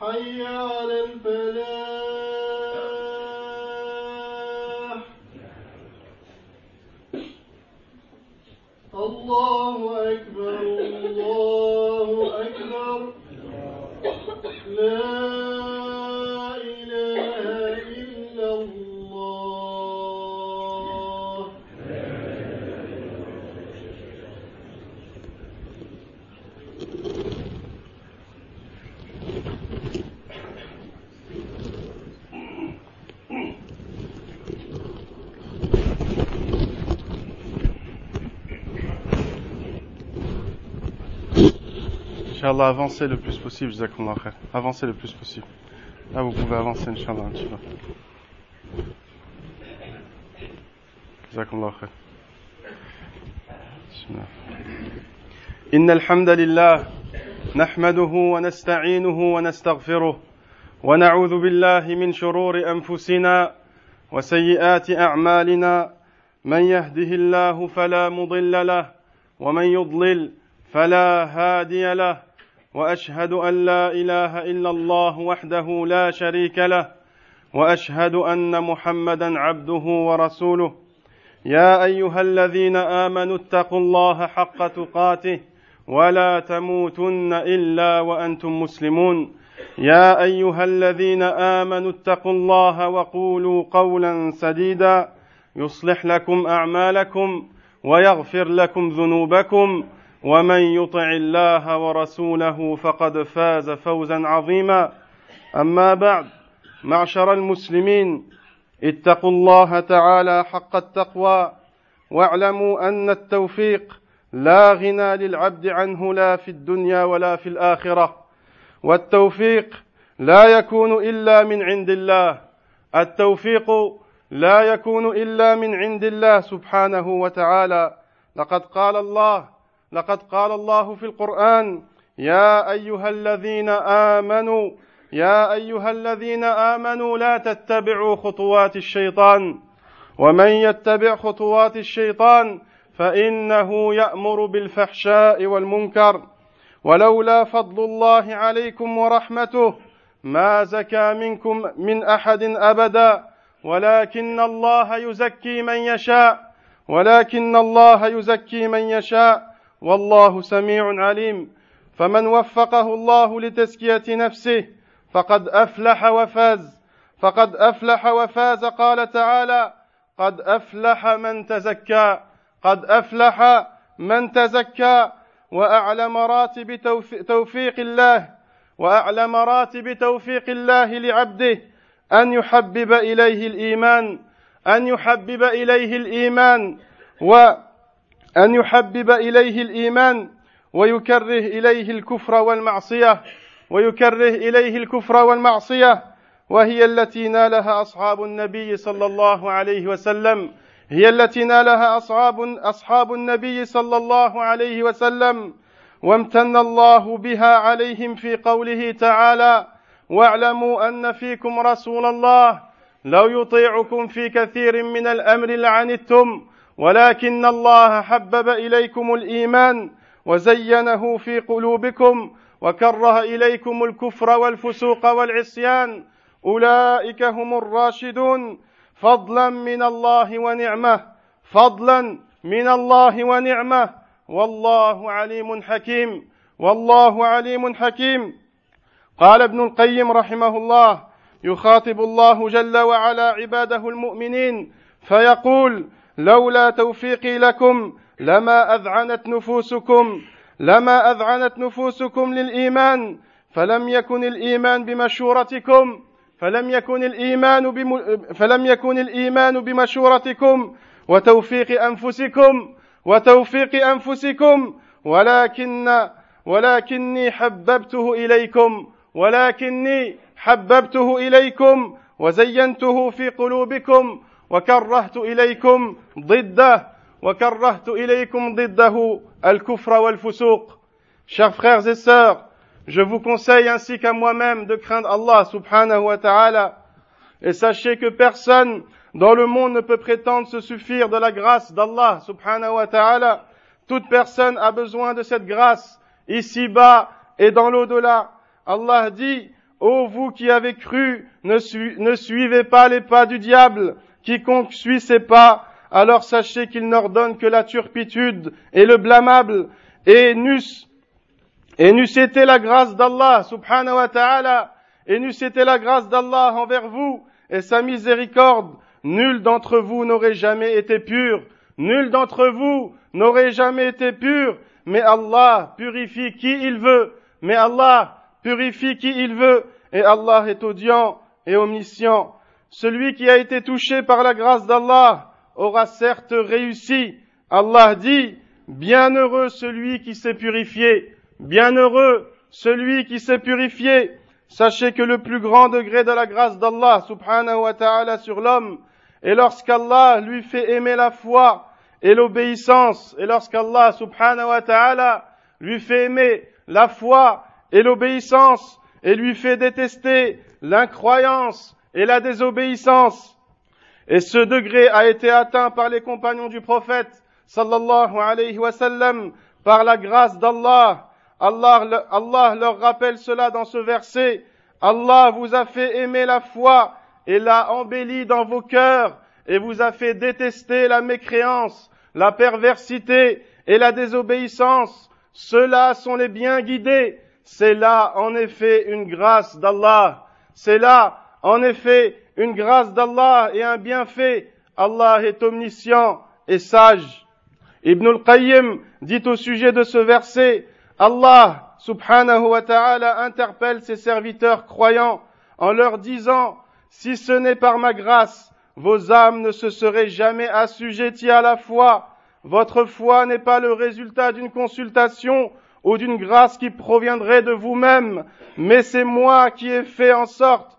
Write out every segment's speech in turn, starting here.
حي على الفلاح Inch'Allah, avancez le plus possible, Jazakumullah khair. Avancez le plus possible. Là, vous pouvez avancer, Inch'Allah, peu. Jazakumullah khair. إن الحمد لله نحمده ونستعينه ونستغفره ونعوذ بالله من شرور أنفسنا وسيئات أعمالنا من يهده الله فلا مضل له ومن يضلل فلا هادي له وأشهد أن لا إله إلا الله وحده لا شريك له وأشهد أن محمدا عبده ورسوله. يا أيها الذين آمنوا اتقوا الله حق تقاته ولا تموتن إلا وأنتم مسلمون. يا أيها الذين آمنوا اتقوا الله وقولوا قولا سديدا يصلح لكم أعمالكم ويغفر لكم ذنوبكم. ومن يطع الله ورسوله فقد فاز فوزا عظيما. أما بعد معشر المسلمين اتقوا الله تعالى حق التقوى واعلموا أن التوفيق لا غنى للعبد عنه لا في الدنيا ولا في الآخرة. والتوفيق لا يكون إلا من عند الله. التوفيق لا يكون إلا من عند الله سبحانه وتعالى. لقد قال الله لقد قال الله في القرآن يا أيها الذين آمنوا يا أيها الذين آمنوا لا تتبعوا خطوات الشيطان. ومن يتبع خطوات الشيطان فإنه يأمر بالفحشاء والمنكر. ولولا فضل الله عليكم ورحمته ما زكى منكم من أحد أبدا. ولكن الله يزكي من يشاء ولكن الله يزكي من يشاء. والله سميع عليم. فمن وفقه الله لتزكية نفسه فقد أفلح وفاز. فقد أفلح وفاز قال تعالى قد أفلح من تزكى. قد أفلح من تزكى. واعلى مراتب توفيق الله. واعلى مراتب توفيق الله لعبده. أن يحبب إليه الإيمان. أن يحبب إليه الإيمان. وان يحبب إليه الإيمان ويكره إليه الكفر والمعصية ويكره إليه الكفر والمعصية وهي التي نالها أصحاب النبي صلى الله عليه وسلم. هي التي نالها أصحاب أصحاب النبي صلى الله عليه وسلم. وامتن الله بها عليهم في قوله تعالى واعلموا أن فيكم رسول الله لو يطيعكم في كثير من الأمر لعنتم ولكن الله حبب إليكم الإيمان وزينه في قلوبكم وكره إليكم الكفر والفسوق والعصيان. أولئك هم الراشدون. فضلا من الله ونعمة. فضلا من الله ونعمة. والله عليم حكيم. والله عليم حكيم. قال ابن القيم رحمه الله يخاطب الله جل وعلا عباده المؤمنين فيقول لولا توفيقي لكم لما أذعنت نفوسكم لما أذعنت نفوسكم للإيمان فلم يكن الإيمان بمشورتكم فلم يكن الإيمان بم فلم يكن الإيمان بمشورتكم وتوفيق أنفسكم وتوفيق أنفسكم ولكن ولكني حببته إليكم ولكني حببته إليكم وزينته في قلوبكم وكرهت إليكم ضده وكرهت إليكم ضده الكفر والفسوق Chers frères et sœurs, je vous conseille ainsi qu'à moi-même de craindre Allah subhanahu wa ta'ala et sachez que personne dans le monde ne peut prétendre se suffire de la grâce d'Allah subhanahu wa ta'ala. Toute personne a besoin de cette grâce ici-bas et dans l'au-delà. Allah dit, Ô vous qui avez cru, ne, suivez pas les pas du diable. Quiconque suit ses pas, alors sachez qu'il n'ordonne que la turpitude et le blâmable. Et n'eût et n'eût la grâce d'Allah, subhanahu wa ta'ala, et n'eût été la grâce d'Allah envers vous et sa miséricorde, nul d'entre vous n'aurait jamais été pur. Nul d'entre vous n'aurait jamais été pur, mais Allah purifie qui il veut. Mais Allah purifie qui il veut, et Allah est audient et omniscient. Celui qui a été touché par la grâce d'Allah aura certes réussi. Allah dit, Bienheureux celui qui s'est purifié, bienheureux celui qui s'est purifié. Sachez que le plus grand degré de la grâce d'Allah subhanahu wa ta'ala sur l'homme est lorsqu'Allah lui fait aimer la foi et l'obéissance, et lorsqu'Allah subhanahu wa ta'ala lui fait aimer la foi et l'obéissance, et lui fait détester l'incroyance et la désobéissance. Et ce degré a été atteint par les compagnons du prophète, sallallahu alayhi wa sallam, par la grâce d'Allah. Allah, Allah leur rappelle cela dans ce verset. Allah vous a fait aimer la foi et l'a embellie dans vos cœurs et vous a fait détester la mécréance, la perversité et la désobéissance. Ceux-là sont les bien guidés c'est là en effet une grâce d'Allah. C'est là en effet une grâce d'Allah et un bienfait. Allah est omniscient et sage. Ibn al-Qayyim dit au sujet de ce verset, Allah subhanahu wa ta'ala interpelle ses serviteurs croyants en leur disant, si ce n'est par ma grâce, vos âmes ne se seraient jamais assujetties à la foi. Votre foi n'est pas le résultat d'une consultation ou d'une grâce qui proviendrait de vous-même, mais c'est moi qui ai fait en sorte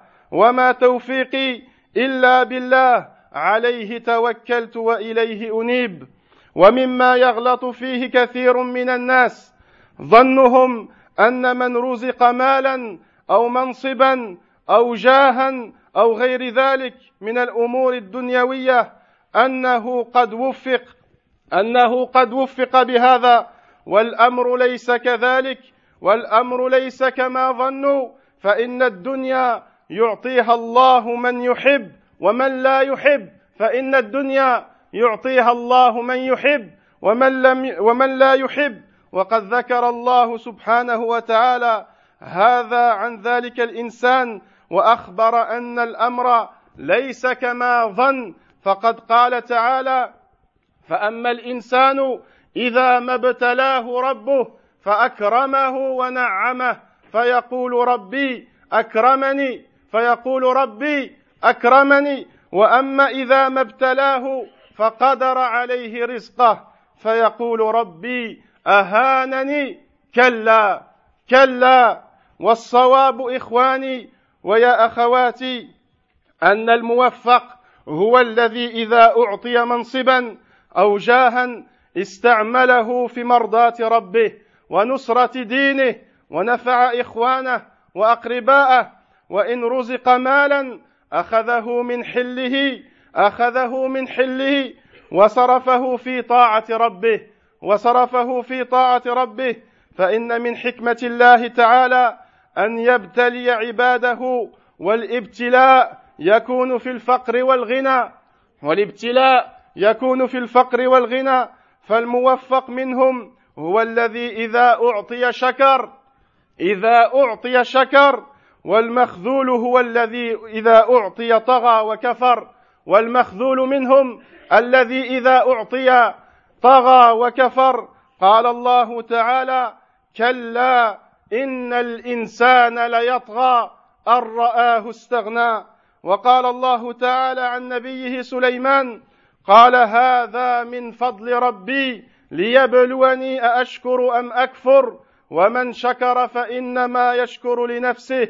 وما توفيقي إلا بالله. عليه توكلت وإليه أنيب. ومما يغلط فيه كثير من الناس. ظنهم أن من رزق مالا أو منصبا أو جاها أو غير ذلك من الأمور الدنيوية أنه قد وفق أنه قد وفق بهذا. والأمر ليس كذلك. والأمر ليس كما ظنوا. فإن الدنيا يعطيها الله من يحب ومن لا يحب فإن الدنيا يعطيها الله من يحب ومن لم ومن لا يحب. وقد ذكر الله سبحانه وتعالى هذا عن ذلك الإنسان وأخبر أن الأمر ليس كما ظن. فقد قال تعالى فأما الإنسان إذا ما ابتلاه ربه فأكرمه ونعمه فيقول ربي أكرمني. فيقول ربي أكرمني وأما إذا ما ابتلاه فقدر عليه رزقه فيقول ربي أهانني كلا كلا. والصواب إخواني ويا أخواتي أن الموفق هو الذي إذا أعطي منصبا أو جاها استعمله في مرضاة ربه ونصرة دينه ونفع إخوانه وأقرباءه وإن رزق مالا أخذه من حله أخذه من حله وصرفه في طاعة ربه وصرفه في طاعة ربه فإن من حكمة الله تعالى أن يبتلي عباده والابتلاء يكون في الفقر والغنى والابتلاء يكون في الفقر والغنى فالموفق منهم هو الذي إذا أعطي شكر إذا أعطي شكر والمخذول هو الذي إذا أعطي طغى وكفر والمخذول منهم الذي إذا أعطي طغى وكفر. قال الله تعالى كلا إن الإنسان ليطغى أن رآه استغنى. وقال الله تعالى عن نبيه سليمان قال هذا من فضل ربي ليبلوني أأشكر أم أكفر ومن شكر فإنما يشكر لنفسه.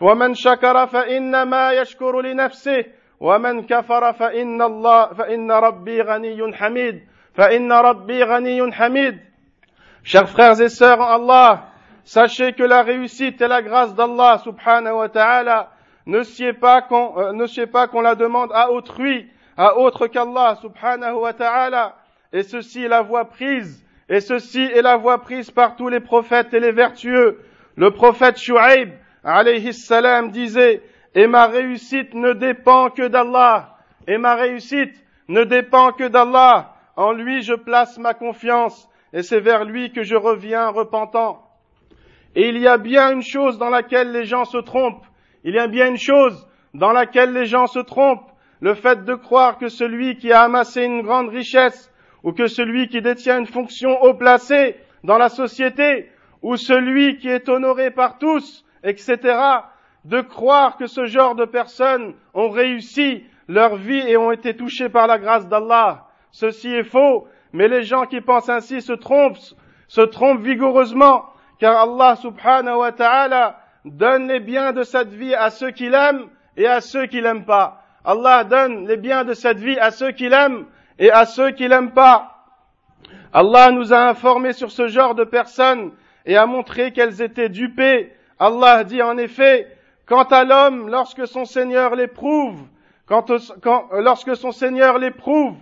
ومن شكر فانما يشكر لنفسه ومن كفر فان الله فان ربي غني حميد فان ربي غني حميد Chers frères et sœurs en Allah, sachez que la réussite et la grâce d'Allah subhanahu wa ta'ala ne sied pas qu'on euh, ne sied pas qu'on la demande à autrui, à autre qu'Allah subhanahu wa ta'ala, et ceci est la voie prise, et ceci est la voie prise par tous les prophètes et les vertueux. Le prophète Shu'aib, alayhi salam, disait, et ma réussite ne dépend que d'Allah, et ma réussite ne dépend que d'Allah. En lui je place ma confiance, et c'est vers lui que je reviens repentant. Et il y a bien une chose dans laquelle les gens se trompent, il y a bien une chose dans laquelle les gens se trompent, le fait de croire que celui qui a amassé une grande richesse, ou que celui qui détient une fonction haut placée dans la société, ou celui qui est honoré par tous, etc., de croire que ce genre de personnes ont réussi leur vie et ont été touchés par la grâce d'Allah. Ceci est faux, mais les gens qui pensent ainsi se trompent, se trompent vigoureusement, car Allah subhanahu wa ta'ala donne les biens de cette vie à ceux qui l'aiment et à ceux qui l'aiment pas. Allah donne les biens de cette vie à ceux qui l'aiment et à ceux qui l'aiment pas. Allah nous a informés sur ce genre de personnes et a montré qu'elles étaient dupées. Allah dit en effet, quant à l'homme, lorsque son Seigneur l'éprouve, quand, lorsque son Seigneur l'éprouve,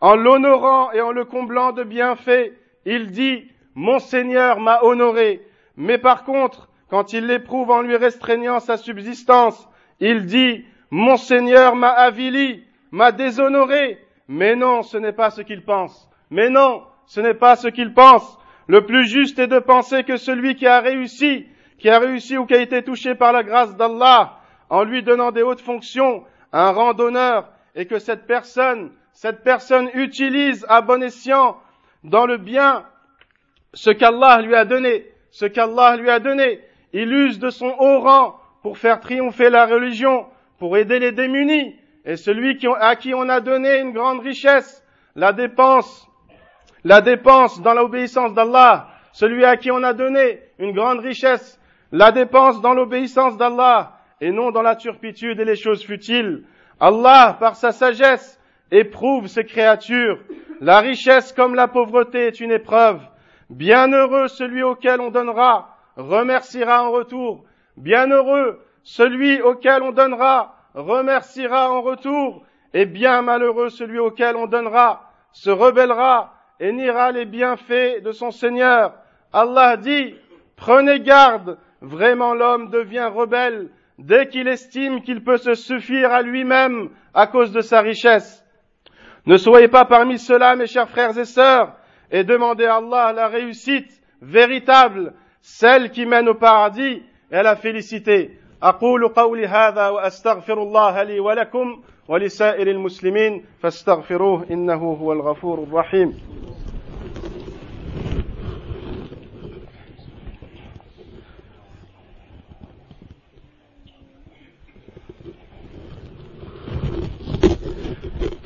en l'honorant et en le comblant de bienfaits, il dit, mon Seigneur m'a honoré. Mais par contre, quand il l'éprouve en lui restreignant sa subsistance, il dit, mon Seigneur m'a avili, m'a déshonoré. Mais non, ce n'est pas ce qu'il pense. Mais non, ce n'est pas ce qu'il pense. Le plus juste est de penser que celui qui a réussi, qui a réussi ou qui a été touché par la grâce d'Allah, en lui donnant des hautes fonctions, un rang d'honneur, et que cette personne, cette personne utilise à bon escient dans le bien ce qu'Allah lui a donné, ce qu'Allah lui a donné, il use de son haut rang pour faire triompher la religion, pour aider les démunis. Et celui à qui on a donné une grande richesse, la dépense, la dépense dans l'obéissance d'Allah, celui à qui on a donné une grande richesse, la dépense dans l'obéissance d'Allah, et non dans la turpitude et les choses futiles. Allah, par sa sagesse, éprouve ses créatures. La richesse comme la pauvreté est une épreuve. Bienheureux celui auquel on donnera remerciera en retour. Bienheureux celui auquel on donnera, remerciera en retour. Et bien malheureux celui auquel on donnera, se rebellera et niera les bienfaits de son Seigneur. Allah dit, prenez garde, vraiment l'homme devient rebelle dès qu'il estime qu'il peut se suffire à lui-même à cause de sa richesse. Ne soyez pas parmi ceux-là, mes chers frères et sœurs, et demandez à Allah la réussite véritable celle qui mène au paradis et la félicité. أقول قولي هذا وأستغفر الله لي ولكم ولسائر المسلمين فاستغفروه إنه هو الغفور الرحيم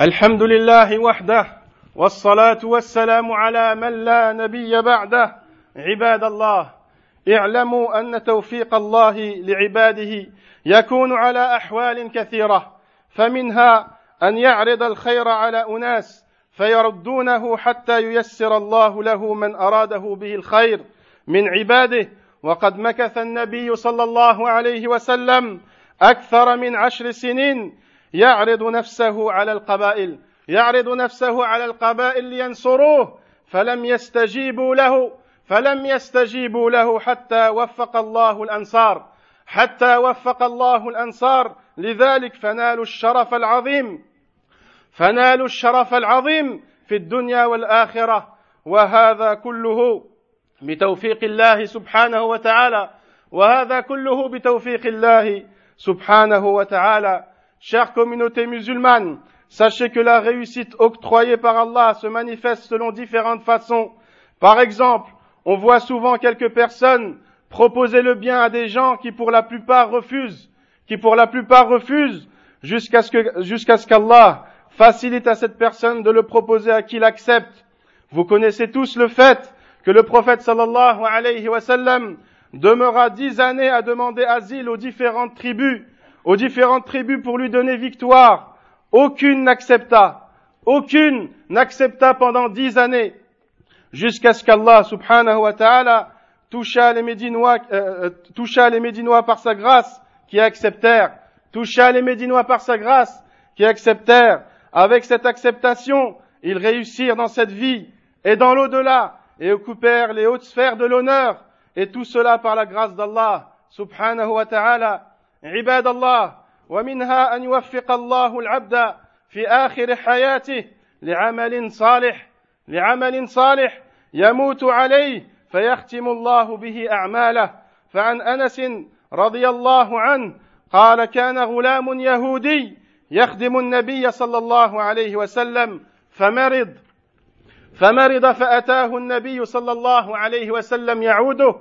الحمد لله وحده والصلاة والسلام على من لا نبي بعده. عباد الله اعلموا أن توفيق الله لعباده يكون على أحوال كثيرة فمنها أن يعرض الخير على أناس فيردونه حتى ييسر الله له من أراده به الخير من عباده. وقد مكث النبي صلى الله عليه وسلم أكثر من عشر سنين يعرض نفسه على القبائل يعرض نفسه على القبائل لينصروه فلم يستجيبوا له فلم يستجيبوا له حتى وفق الله الأنصار حتى وفق الله الأنصار لذلك فنالوا الشرف العظيم فنالوا الشرف العظيم في الدنيا والآخرة وهذا كله بتوفيق الله سبحانه وتعالى وهذا كله بتوفيق الله سبحانه وتعالى. Chère communauté musulmane, sachez que la réussite octroyée par Allah se manifeste selon différentes façons. Par exemple, on voit souvent quelques personnes proposer le bien à des gens qui pour la plupart refusent, qui pour la plupart refusent, jusqu'à ce qu'Allah facilite à cette personne de le proposer à qui l'accepte. Vous connaissez tous le fait que le prophète sallallahu alayhi wa sallam demeura dix années à demander asile aux différentes tribus, aux différentes tribus pour lui donner victoire. Aucune n'accepta. Aucune n'accepta pendant dix années. Jusqu'à ce qu'Allah subhanahu wa ta'ala toucha les Médinois, euh, euh, toucha les Médinois par sa grâce qui acceptèrent. Toucha les Médinois par sa grâce qui acceptèrent. Avec cette acceptation, ils réussirent dans cette vie et dans l'au-delà et occupèrent les hautes sphères de l'honneur et tout cela par la grâce d'Allah subhanahu wa ta'ala عباد الله ومنها أن يوفق الله العبد في آخر حياته لعمل صالح لعمل صالح يموت عليه فيختم الله به أعماله. فعن أنس رضي الله عنه قال كان غلام يهودي يخدم النبي صلى الله عليه وسلم فمرض فمرض فأتاه النبي صلى الله عليه وسلم يعوده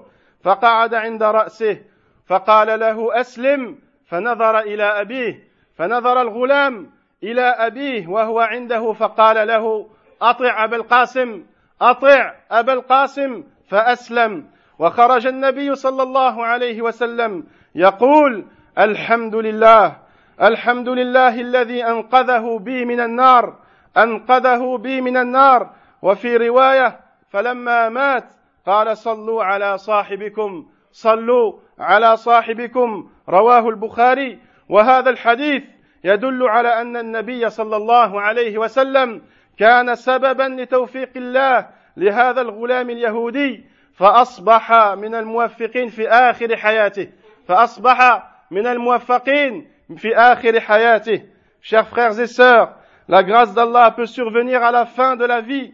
فقعد عند رأسه فقال له أسلم فنظر إلى أبيه فنظر الغلام إلى أبيه وهو عنده فقال له أطع أبا القاسم أطع أبا القاسم فأسلم. وخرج النبي صلى الله عليه وسلم يقول الحمد لله الحمد لله الذي أنقذه بي من النار أنقذه بي من النار. وفي رواية فلما مات قال صلوا على صاحبكم. صلوا على صاحبكم رواه البخاري وهذا الحديث يدل على أن النبي صلى الله عليه وسلم كان سببا لتوفيق الله لهذا الغلام اليهودي فأصبح من الموفقين في آخر حياته فأصبح من الموفقين في آخر حياته chers frères et sœurs la grâce d'Allah peut survenir à la fin de la vie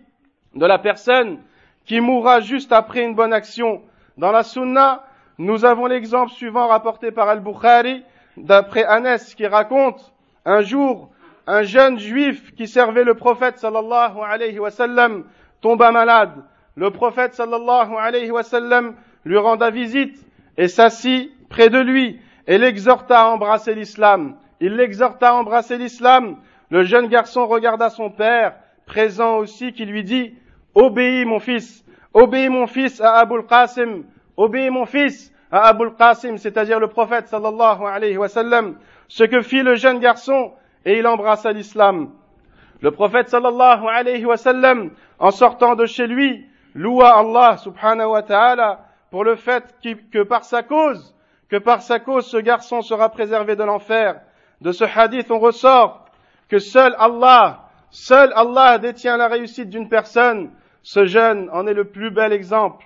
de la personne qui mourra juste après une bonne action. Dans la Sunna, nous avons l'exemple suivant rapporté par Al-Bukhari, d'après Anas qui raconte, un jour, un jeune juif qui servait le prophète sallallahu alayhi wa sallam tomba malade. Le prophète sallallahu alayhi wa sallam lui renda visite et s'assit près de lui et l'exhorta à embrasser l'islam. Il l'exhorta à embrasser l'islam. Le jeune garçon regarda son père, présent aussi, qui lui dit, Obéis mon fils, obéis mon fils à Abul Qasim, obéis mon fils à Abul Qasim, c'est-à-dire le prophète sallallahu alayhi wa sallam, ce que fit le jeune garçon et il embrassa l'islam. Le prophète sallallahu alayhi wa sallam, en sortant de chez lui, loua Allah subhanahu wa ta'ala pour le fait que par sa cause, que par sa cause ce garçon sera préservé de l'enfer. De ce hadith, on ressort que seul Allah, seul Allah détient la réussite d'une personne ce jeune en est le plus bel exemple.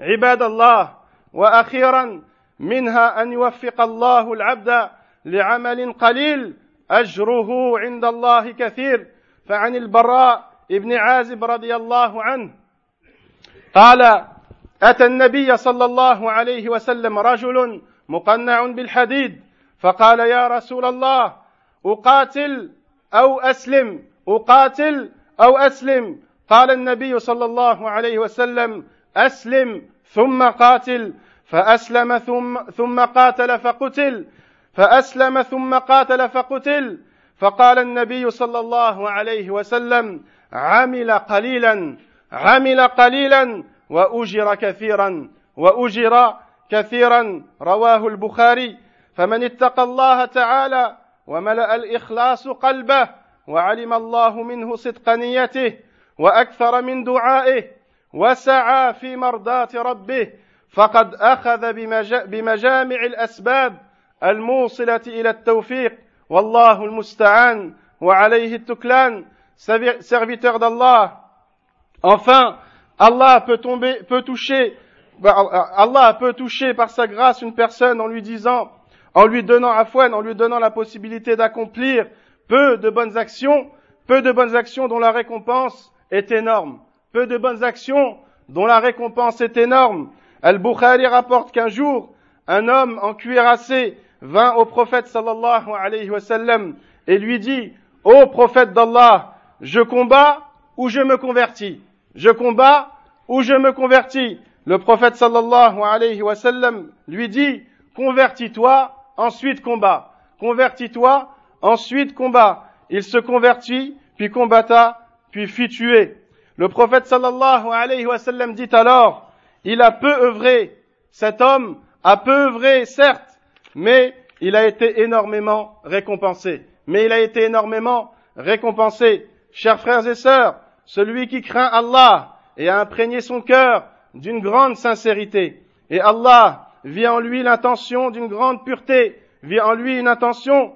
عباد الله وأخيرا منها أن يوفق الله العبد لعمل قليل أجره عند الله كثير. فعن البراء ابن عازب رضي الله عنه قال أتى النبي صلى الله عليه وسلم رجل مقنع بالحديد فقال يا رسول الله أقاتل أو أسلم؟ أقاتل أو أسلم؟ قال النبي صلى الله عليه وسلم أسلم ثم قاتل. فأسلم ثم ثم قاتل فقتل. فأسلم ثم قاتل فقتل. فقال النبي صلى الله عليه وسلم عمل قليلا عمل قليلا وأجر كثيرا وأجر كثيرا. رواه البخاري. فمن اتقى الله تعالى وملأ الإخلاص قلبه وعلم الله منه صدق نيته وأكثر من دعائه وسعى في مرضاه ربه فقد اخذ بمجامع الاسباب الموصله الى التوفيق والله المستعان وعليه التكلان serviteur d'Allah enfin Allah peut tomber peut toucher Allah peut toucher par sa grâce une personne en lui disant en lui donnant à foine, en lui donnant la possibilité d'accomplir peu de bonnes actions, peu de bonnes actions dont la récompense est énorme. Peu de bonnes actions dont la récompense est énorme. Al-Bukhari rapporte qu'un jour, un homme en cuirassé vint au prophète sallallahu et lui dit, Ô prophète d'Allah, je combats ou je me convertis? Je combats ou je me convertis? Le prophète sallallahu alayhi wa sallam lui dit, convertis-toi, ensuite combat. Convertis-toi, ensuite combat. Il se convertit, puis combatta, puis fit tuer. Le prophète sallallahu alayhi wa sallam dit alors, il a peu œuvré, cet homme a peu œuvré, certes, mais il a été énormément récompensé. Mais il a été énormément récompensé. Chers frères et sœurs, celui qui craint Allah et a imprégné son cœur d'une grande sincérité, et Allah vit en lui l'intention d'une grande pureté, vit en lui une intention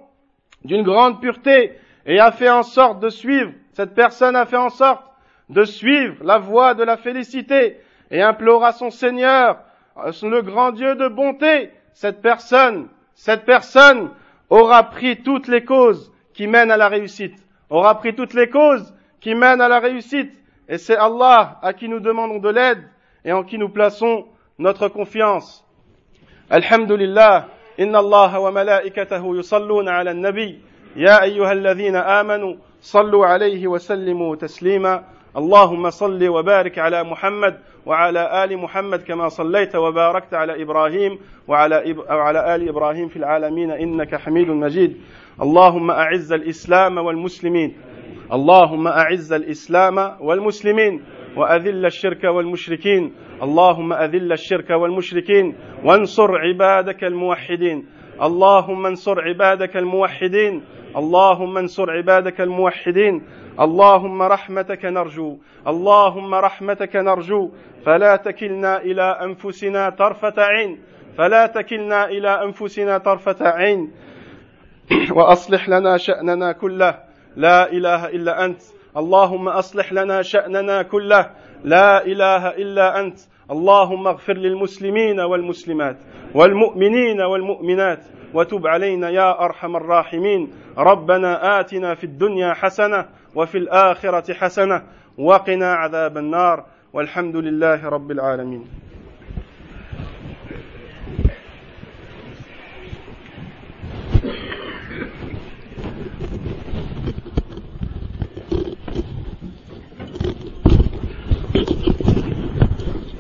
d'une grande pureté, et a fait en sorte de suivre, cette personne a fait en sorte de suivre la voie de la félicité, et implora son Seigneur, le grand Dieu de bonté, cette personne, cette personne aura pris toutes les causes qui mènent à la réussite, aura pris toutes les causes qui mènent à la réussite, et c'est Allah à qui nous demandons de l'aide et en qui nous plaçons notre confiance. Alhamdulillah, inna Allah wa malaikatahu yusalluna ala nabi, ya ayyuhalladhina amanu, sallu alayhi wa sallimu taslima. اللهم صل وبارك على محمد وعلى آل محمد كما صليت وباركت على إبراهيم وعلى وعلى آل إبراهيم في العالمين إنك حميد مجيد. اللهم أعز الإسلام والمسلمين. اللهم أعز الإسلام والمسلمين. وأذل الشرك والمشركين. اللهم أذل الشرك والمشركين. وانصر عبادك الموحدين. اللهم انصر عبادك الموحدين. اللهم انصر عبادك الموحدين. اللهم رحمتك نرجو اللهم رحمتك نرجو فلا تكلنا إلى أنفسنا طرفة عين فلا تكلنا إلى أنفسنا طرفة عين. وأصلح لنا شأننا كله. لا إله إلا أنت. اللهم أصلح لنا شأننا كله. لا إله إلا أنت. اللهم اغفر للمسلمين والمسلمات والمؤمنين والمؤمنات وتب علينا يا أرحم الراحمين. ربنا آتنا في الدنيا حسنة وفي الآخرة حسنة وقنا عذاب النار والحمد لله رب العالمين.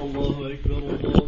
الله أكبر الله